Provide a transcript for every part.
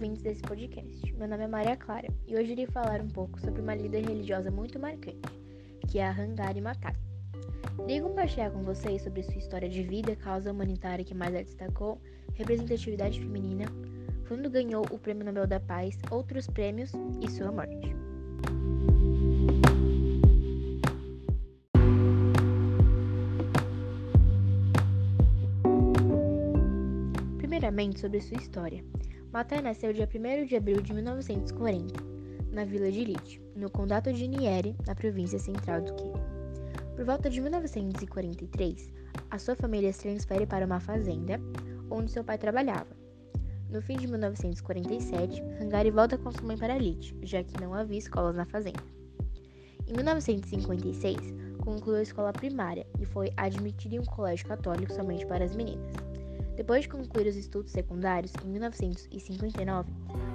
ouvintes desse podcast. Meu nome é Maria Clara e hoje irei falar um pouco sobre uma líder religiosa muito marcante, que é a Hangari Matai. Irei compartilhar com vocês sobre sua história de vida, causa humanitária que mais a destacou, representatividade feminina, quando ganhou o Prêmio Nobel da Paz, outros prêmios e sua morte. Primeiramente, sobre sua história. Matai nasceu dia 1 de abril de 1940, na vila de Lite, no condado de Nieri, na província central do Quênia. Por volta de 1943, a sua família se transfere para uma fazenda, onde seu pai trabalhava. No fim de 1947, Hangari volta com sua mãe para Lite, já que não havia escolas na fazenda. Em 1956, concluiu a escola primária e foi admitido em um colégio católico somente para as meninas. Depois de concluir os estudos secundários, em 1959,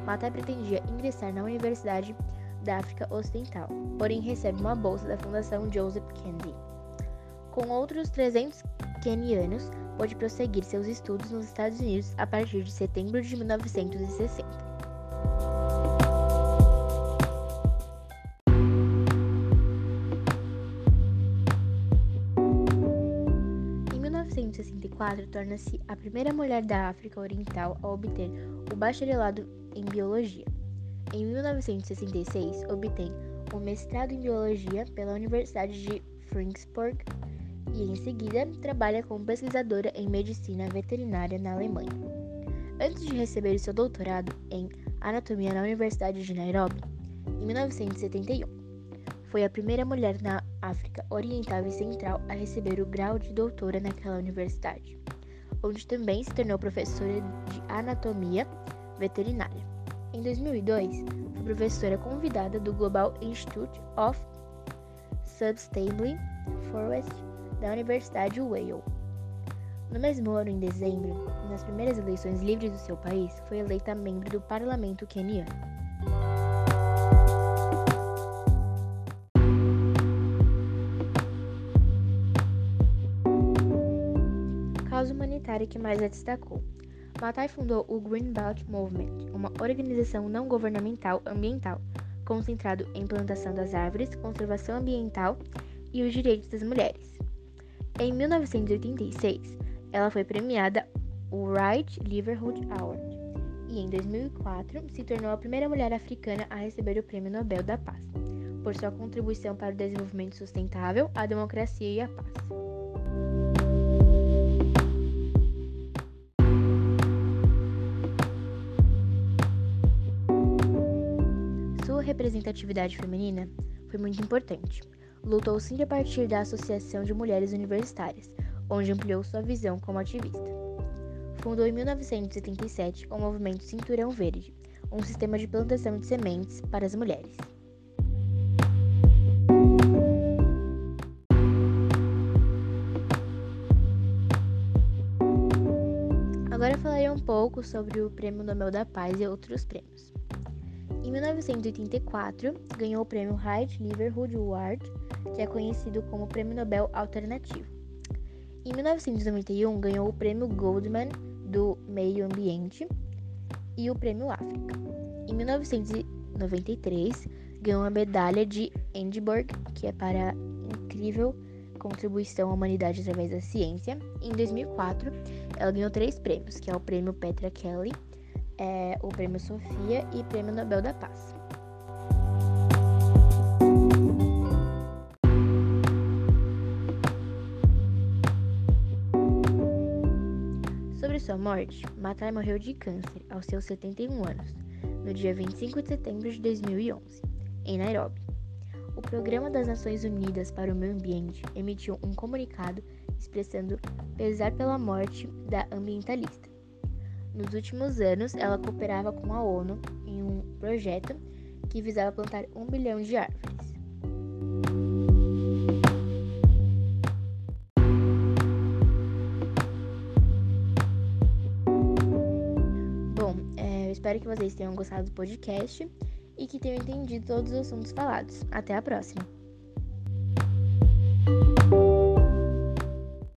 Matai pretendia ingressar na Universidade da África Ocidental, porém recebe uma bolsa da Fundação Joseph Kennedy. Com outros 300 quenianos, pôde prosseguir seus estudos nos Estados Unidos a partir de setembro de 1960. 1964, torna-se a primeira mulher da África Oriental a obter o bacharelado em biologia. Em 1966, obtém o mestrado em biologia pela Universidade de Fredericksburg e, em seguida, trabalha como pesquisadora em medicina veterinária na Alemanha. Antes de receber seu doutorado em anatomia na Universidade de Nairobi, em 1971, foi a primeira mulher na África Oriental e Central a receber o grau de doutora naquela universidade, onde também se tornou professora de anatomia veterinária. Em 2002, foi professora convidada do Global Institute of Sustainable Forest da Universidade Wales. No mesmo ano, em dezembro, nas primeiras eleições livres do seu país, foi eleita membro do parlamento queniano. Humanitária que mais a destacou. Matai fundou o Green Belt Movement, uma organização não governamental ambiental concentrado em plantação das árvores, conservação ambiental e os direitos das mulheres. Em 1986, ela foi premiada o Right Livelihood Award e em 2004 se tornou a primeira mulher africana a receber o Prêmio Nobel da Paz, por sua contribuição para o desenvolvimento sustentável, a democracia e a paz. Representatividade feminina foi muito importante. Lutou sempre a partir da Associação de Mulheres Universitárias, onde ampliou sua visão como ativista. Fundou em 1977 o movimento Cinturão Verde, um sistema de plantação de sementes para as mulheres. Agora falarei um pouco sobre o Prêmio Nobel da Paz e outros prêmios. Em 1984, ganhou o prêmio Right Livelihood Award, que é conhecido como Prêmio Nobel Alternativo. Em 1991, ganhou o prêmio Goldman do Meio Ambiente e o prêmio África. Em 1993, ganhou a medalha de Edinburgh, que é para incrível contribuição à humanidade através da ciência. Em 2004, ela ganhou três prêmios, que é o prêmio Petra Kelly, é, o prêmio Sofia e prêmio Nobel da Paz. Sobre sua morte, Matai morreu de câncer aos seus 71 anos, no dia 25 de setembro de 2011, em Nairobi. O Programa das Nações Unidas para o Meio Ambiente emitiu um comunicado expressando pesar pela morte da ambientalista. Nos últimos anos, ela cooperava com a ONU em um projeto que visava plantar um bilhão de árvores. Bom, é, eu espero que vocês tenham gostado do podcast e que tenham entendido todos os assuntos falados. Até a próxima!